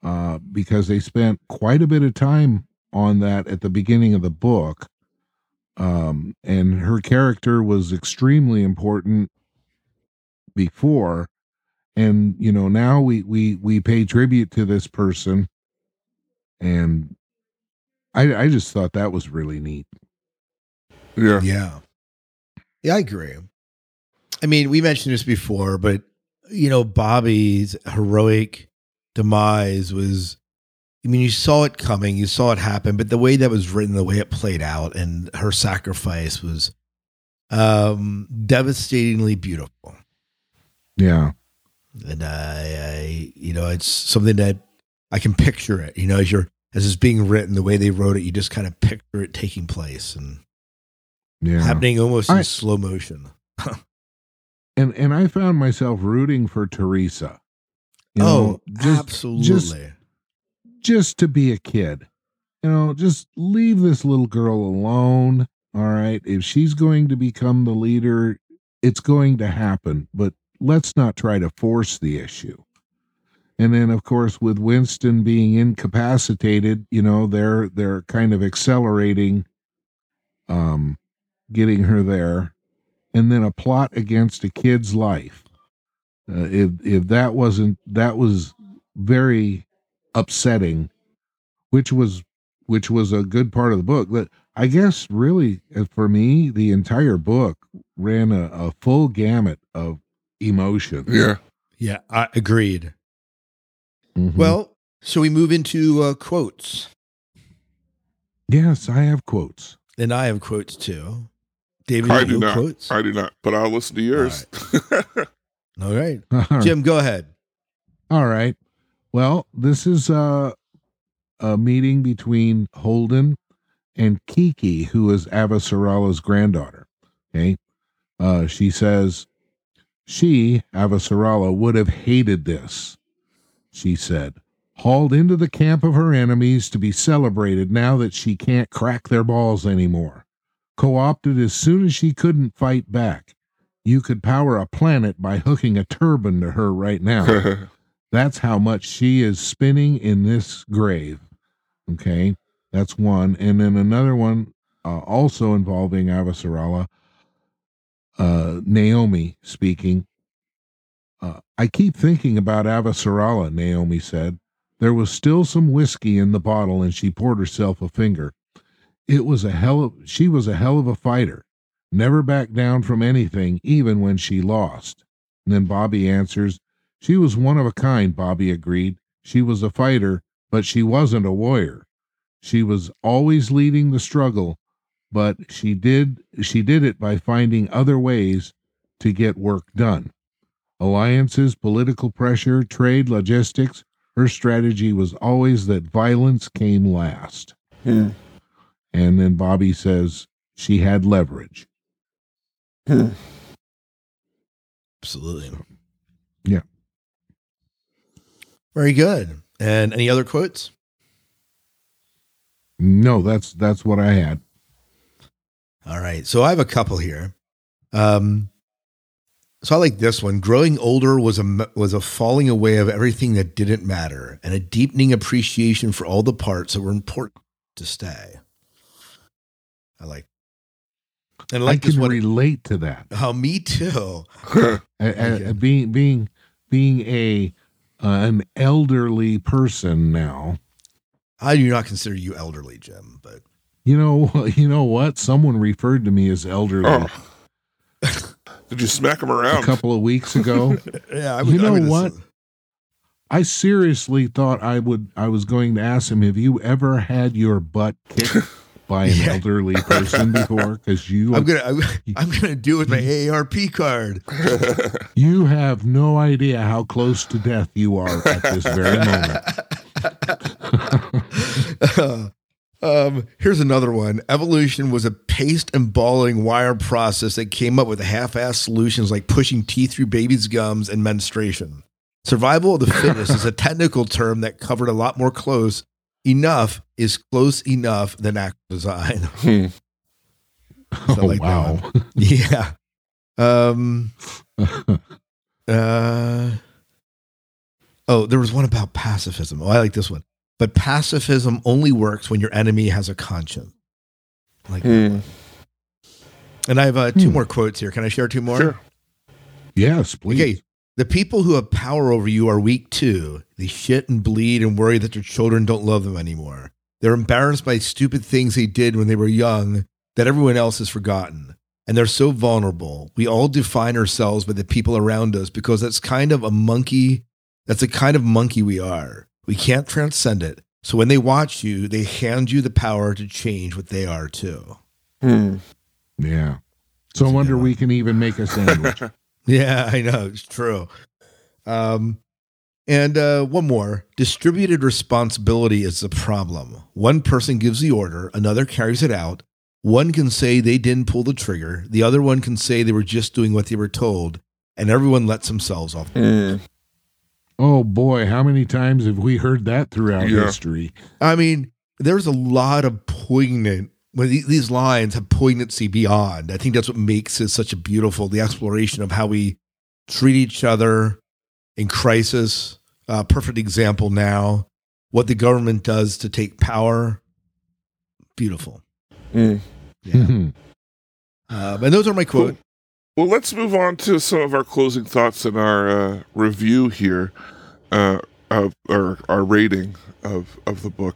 uh, because they spent quite a bit of time on that at the beginning of the book. Um, and her character was extremely important before and you know now we we we pay tribute to this person and i i just thought that was really neat Yeah. Yeah. Yeah, I agree. I mean, we mentioned this before, but you know, Bobbie's heroic demise was I mean, you saw it coming, you saw it happen, but the way that was written, the way it played out and her sacrifice was um devastatingly beautiful. yeah And I, I you know, it's something that I can picture it, you know, as you're as it's being written, the way they wrote it, you just kind of picture it taking place and Yeah. happening almost in slow motion. And and I found myself rooting for Teresa. You oh, know, just, absolutely. just just to be a kid. You know, just leave this little girl alone. All right. If she's going to become the leader, it's going to happen, but let's not try to force the issue. And then of course with Winston being incapacitated, you know, they're they're kind of accelerating um getting her there and then a plot against a kid's life. Uh, if if that wasn't that was very upsetting, which was which was a good part of the book. But I guess really uh, for me, the entire book ran a, a full gamut of emotions. Yeah. yeah, I agreed. Mhm. Well, so we move into uh, quotes, yes, I have quotes. and I have quotes too. David, I do not. quotes. I do not, but I'll listen to yours. All right, All Jim, go ahead. All right. Well, this is uh, a meeting between Holden and Kiki, who is Avasarala's granddaughter. Okay. Uh, she says, she, Avasarala, would have hated this, she said. Hauled into the camp of her enemies to be celebrated now that she can't crack their balls anymore. Co opted as soon as she couldn't fight back. You could power a planet by hooking a turbine to her right now. That's how much she is spinning in this grave. Okay, that's one. And then another one, uh, also involving Avasarala, uh, Naomi speaking. Uh, I keep thinking about Avasarala, Naomi said. There was still some whiskey in the bottle, and she poured herself a finger. It was a hell of, she was a hell of a fighter. Never backed down from anything, even when she lost. And then Bobbie answers, she was one of a kind, Bobbie agreed. She was a fighter, but she wasn't a warrior. She was always leading the struggle, but she did she did it by finding other ways to get work done. Alliances, political pressure, trade, logistics, her strategy was always that violence came last. Hmm. And then Bobbie says she had leverage. Absolutely. Yeah. Very good. And any other quotes? No, that's that's what I had. All right. So I have a couple here. Um, so I like this one. Growing older was a was a falling away of everything that didn't matter, and a deepening appreciation for all the parts that were important to stay. I like. And I I like this can one. relate to that. oh, me too. A- a- Okay. being being being a uh, an elderly person now I do not consider you elderly, Jim, but you know you know what someone referred to me as elderly Oh. Did you smack him around a couple of weeks ago yeah, I You I know would what? assume- i seriously thought i would i was going to ask him have you ever had your butt kicked by an Yeah. elderly person before because you I'm gonna I'm, I'm gonna do it with my AARP card. you have no idea how close to death you are at this very moment um, here's another one. Evolution was a paste and balling wire process that came up with half-ass solutions like pushing teeth through babies' gums and menstruation. Survival of the fittest is a technical term that covered a lot more close. Enough is close enough than act design. Hmm. oh like wow yeah. Um. Uh. Oh, there was one about pacifism. Oh, I like this one. But pacifism only works when your enemy has a conscience. I Like, Hmm. and I have uh, two Hmm. more quotes here. Can I share two more? Sure. yes please Okay. The people who have power over you are weak too. They shit and bleed and worry that their children don't love them anymore. They're embarrassed by stupid things they did when they were young that everyone else has forgotten. And they're so vulnerable. We all define ourselves by the people around us because that's kind of a monkey. That's the kind of monkey we are. We can't transcend it. So when they watch you, they hand you the power to change what they are too. Hmm. yeah so i That's a good wonder one. we can even make a sandwich Yeah, I know. It's true. Um, and uh, one more distributed responsibility is the problem. One person gives the order, another carries it out. One can say they didn't pull the trigger. The other one can say they were just doing what they were told, and everyone lets themselves off. Oh boy, how many times have we heard that throughout Yeah. history? I mean, there's a lot of poignant. When these lines have poignancy beyond, I think that's what makes it such a beautiful the exploration of how we treat each other in crisis. Uh, perfect example now, what the government does to take power. Beautiful. Mm. Yeah. Mhm. Um, and those are my quote. Well, let's move on to some of our closing thoughts in our uh, review here uh, of our, our rating of, of the book.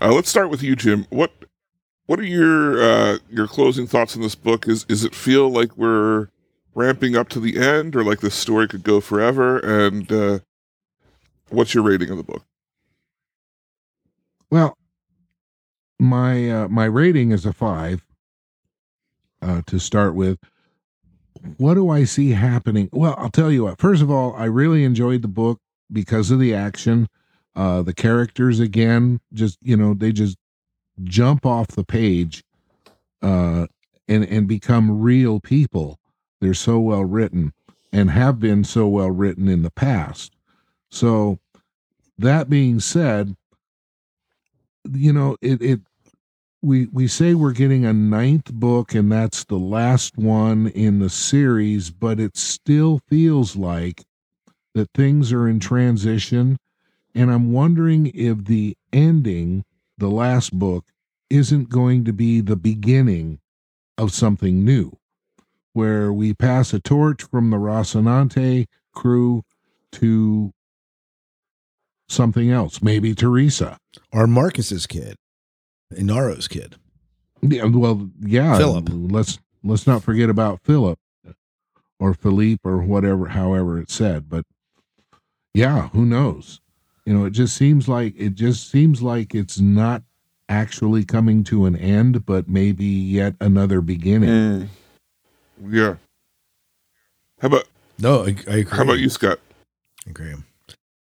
Uh, let's start with you, Jim. What what are your uh, your closing thoughts on this book? Is is it feel like we're ramping up to the end, or like the story could go forever? And uh, what's your rating of the book? Well, my uh, my rating is a five. Uh, to start with, what do I see happening? Well, I'll tell you what. First of all, I really enjoyed the book because of the action. Uh, the characters again, just you know, they just jump off the page, uh, and and become real people. They're so well written and have been so well written in the past. So, that being said, you know it it we we say we're getting a ninth book and that's the last one in the series but it still feels like that things are in transition and i'm wondering if the ending the last book isn't going to be the beginning of something new where we pass a torch from the rocinante crew to something else maybe teresa Or Marcus's kid, Inaro's kid. Yeah, well, yeah. Philip. Let's let's not forget about Philip or Philippe or whatever, however it's said. But yeah, who knows? You know, it just seems like it just seems like it's not actually coming to an end, but maybe yet another beginning. Mm. Yeah. How about No, I, I agree. how about you, Scott? agree.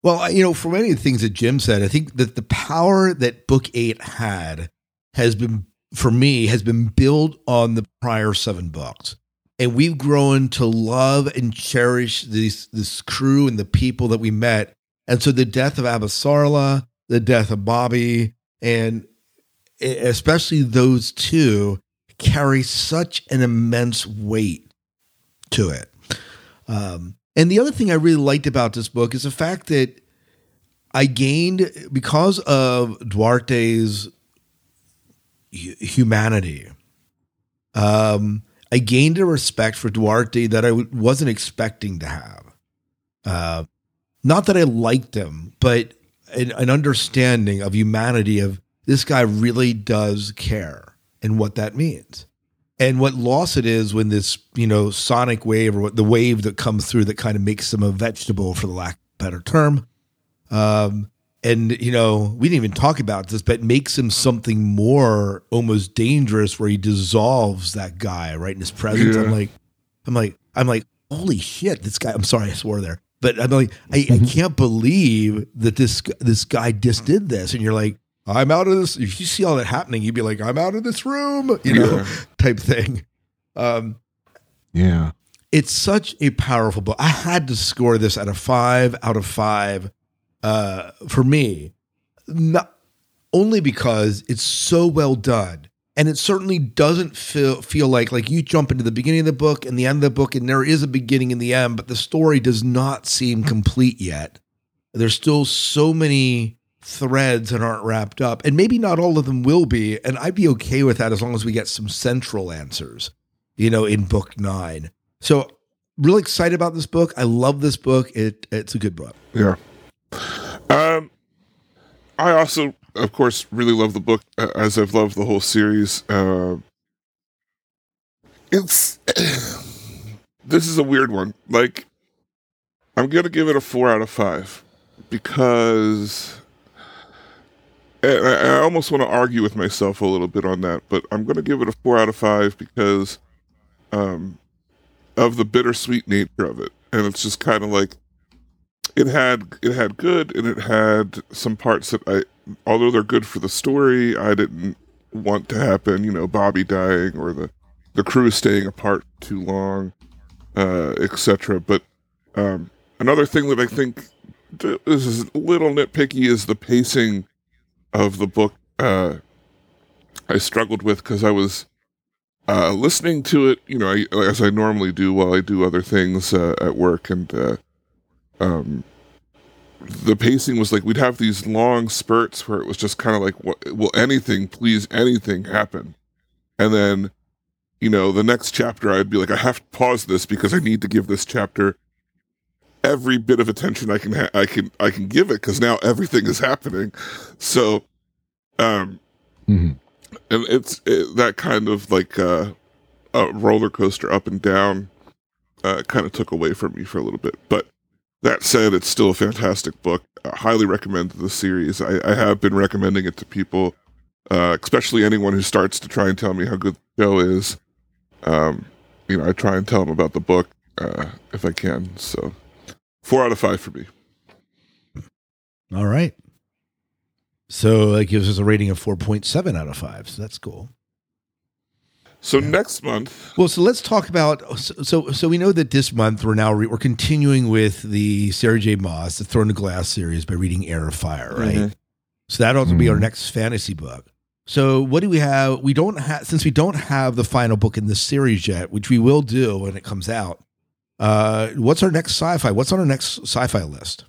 Well, I- you know, for many of the things that Jim said, I think that the power that Book Eight had has been, for me, has been built on the prior seven books, and we've grown to love and cherish this this crew and the people that we met. And so, the death of Avasarala, the death of Bobbie, and especially those two carry such an immense weight to it. Um, and the other thing I really liked about this book is the fact that I gained because of Duarte's humanity. Um, I gained a respect for Duarte that I w- wasn't expecting to have. Uh, not that I liked him, but an, an understanding of humanity of this guy really does care and what that means. And what loss it is when this you know sonic wave or what the wave that comes through that kind of makes them a vegetable for the lack of a better term um and you know we didn't even talk about this but makes him something more almost dangerous where he dissolves that guy right in his presence. Yeah. i'm like i'm like i'm like holy shit this guy i'm sorry i swore there but i'm like I, I can't believe that this this guy just did this and you're like i'm out of this if you see all that happening you'd be like i'm out of this room you know Yeah. type thing. Um, Yeah. it's such a powerful book. I had to score this at a five out of five uh, for me, not only because it's so well done, and it certainly doesn't feel feel like like you jump into the beginning of the book and the end of the book, and there is a beginning and the end, but the story does not seem complete yet. There's still so many threads that aren't wrapped up, and maybe not all of them will be, and I'd be okay with that as long as we get some central answers, you know, in book nine. So really excited about this book. I love this book. It it's a good book. Yeah. Um, I also, of course, really love the book uh, as I've loved the whole series. Uh, it's this is a weird one. Like, I'm gonna give it a four out of five because I, I almost want to argue with myself a little bit on that, but I'm gonna give it a four out of five because um, of the bittersweet nature of it, and it's just kind of like it had it had good and it had some parts that I although they're good for the story, I didn't want to happen. You know, Bobbie dying or the the crew staying apart too long, uh, etc. But um, another thing that I think th- this is a little nitpicky is the pacing of the book. Uh, I struggled with because I was uh, listening to it, you know, I, as I normally do while I do other things uh, at work, and uh, um, the pacing was like we'd have these long spurts where it was just kind of like, what, will anything, please, anything happen? And then, you know, the next chapter, I'd be like, I have to pause this because I need to give this chapter every bit of attention I can, ha- I can, I can give it because now everything is happening. So, um, Mhm. and it's it, that kind of like uh, a roller coaster up and down uh, kind of took away from me for a little bit. But that said, it's still a fantastic book. I highly recommend the series. I, I have been recommending it to people, uh, especially anyone who starts to try and tell me how good the show is. Um, you know, I try and tell them about the book uh, if I can. So, four out of five for me. All right. So that gives us a rating of 4.7 out of 5. So that's cool. So next month, Well, so let's talk about so so, so we know that this month we're now re, we're continuing with the Sarah J. Maas, the Throne of Glass series by reading Heir of Fire, right? Mhm. So that ought to be our Mhm. next fantasy book. So what do we have? We don't have since we don't have the final book in this series yet, which we will do when it comes out. Uh, what's our next sci-fi? What's on our next sci-fi list?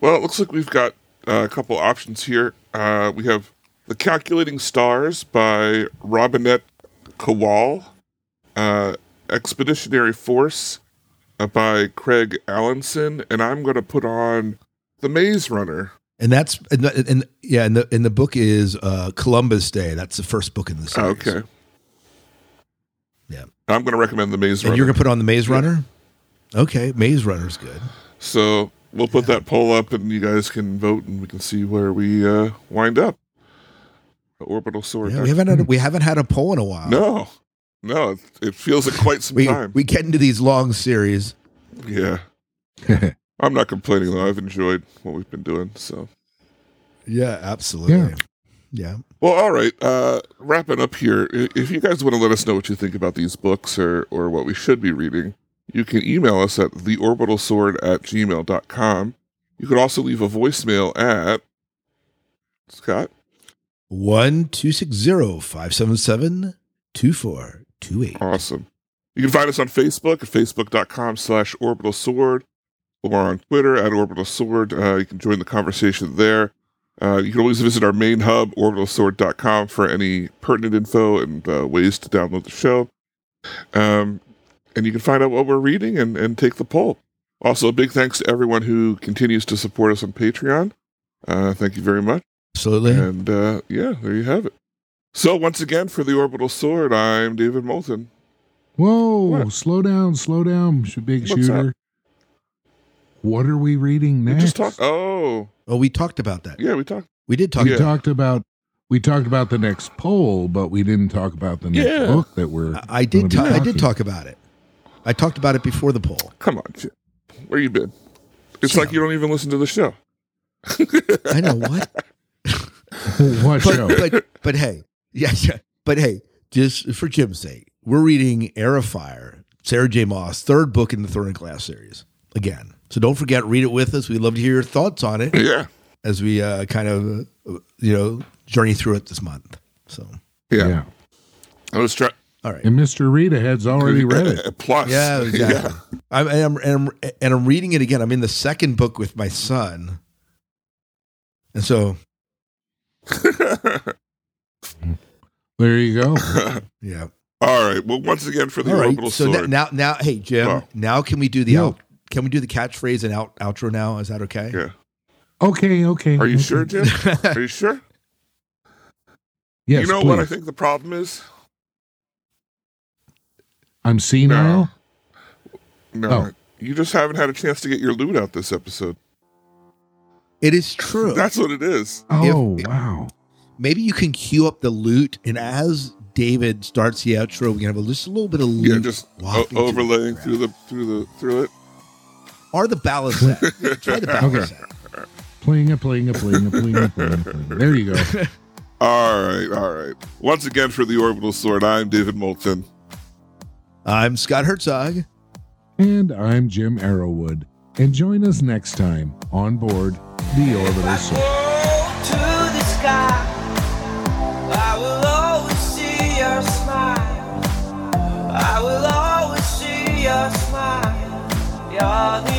Well, it looks like we've got uh, a couple options here. Uh, we have The Calculating Stars by Robinette Kowal, uh, Expeditionary Force uh, by Craig Alanson, and I'm going to put on The Maze Runner. And that's and, the- and yeah, and the and the book is uh, Columbus Day. That's the first book in the series. Okay. Yeah. I'm going to recommend The Maze And Runner. you're gonna put on the Maze Runner. Okay, Maze Runner's good. so we'll put that poll up, and you guys can vote, and we can see where we uh, wind up. Orbital Sword. Yeah, we haven't had a, we haven't had a poll in a while. no, no, it, it feels like quite some we time. we get into these long series. yeah. I'm not complaining though. I've enjoyed what we've been doing. So, Yeah, absolutely. Yeah. Yeah. well, all right. Uh, wrapping up here. If you guys want to let us know what you think about these books or or what we should be reading, you can email us at theorbitalsword at gmail.com. You could also leave a voicemail at Scott. One two six zero five seven seven two four two eight. Awesome. You can find us on Facebook at facebook.com slash orbital sword or on Twitter at orbital sword. Uh, you can join the conversation there. Uh, you can always visit our main hub, orbitalsword.com, for any pertinent info and uh, ways to download the show. Um, and you can find out what we're reading and, and take the poll. Also, big thanks to everyone who continues to support us on Patreon. Uh, thank you very much. Absolutely. And uh, yeah, there you have it. So, once again, for the Orbital Sword, I'm David Moulton. Whoa, What? slow down, slow down, big What's shooter. What are we reading We just talked. Oh, oh, we talked about that. yeah, we talked. We did talk. we Yeah. talked about we talked about the next poll, but we didn't talk about the next Yeah. book that we're. I, I did. ta- be I did talk about it. I talked about it before the poll. Come on, Where you been? It's like you don't even listen to the show. I know what, what show? but but but hey, yeah, yeah. But hey, just for Jim's sake, we're reading Heir of Fire, Sarah J. Maas, third book in the Throne of Glass series. Again, so don't forget, read it with us. We'd love to hear your thoughts on it Yeah, as we uh, kind of uh, you know journey through it this month. So, yeah. yeah. I was trying. all right. And Mr. Rita has already read it. Plus, Yeah, exactly. I'm, and, I'm, and, I'm, and I'm reading it again. I'm in the second book with my son. And so, There you go. yeah. All right. Well, once again, for the All right. orbital So sword. now, now, hey, Jim, Wow. now can we do the Yeah. out, can we do the catchphrase and out, outro now? Is that okay? yeah. Okay, okay. Are you okay. sure, Jim? Are you sure? Yes, you know please. what I think the problem is? I'm senile. No, Oh. you just haven't had a chance to get your lute out this episode. It is true. That's what it is. Oh wow. Maybe you can cue up the lute, and as David starts the outro, we can have a, just a little bit of lute. Yeah, just uh, o- overlaying the through the through the through it. Are the ballads set? Try the ballads okay. set. Playing a playing a playing a playing a playing a playing. There you go. all right, all right. Once again for the orbital sword, I'm David Moulton. I'm Scott Herzog. And I'm Jim Arrowwood and join us next time on board the Orbital Soul. I will always see your smile. You're the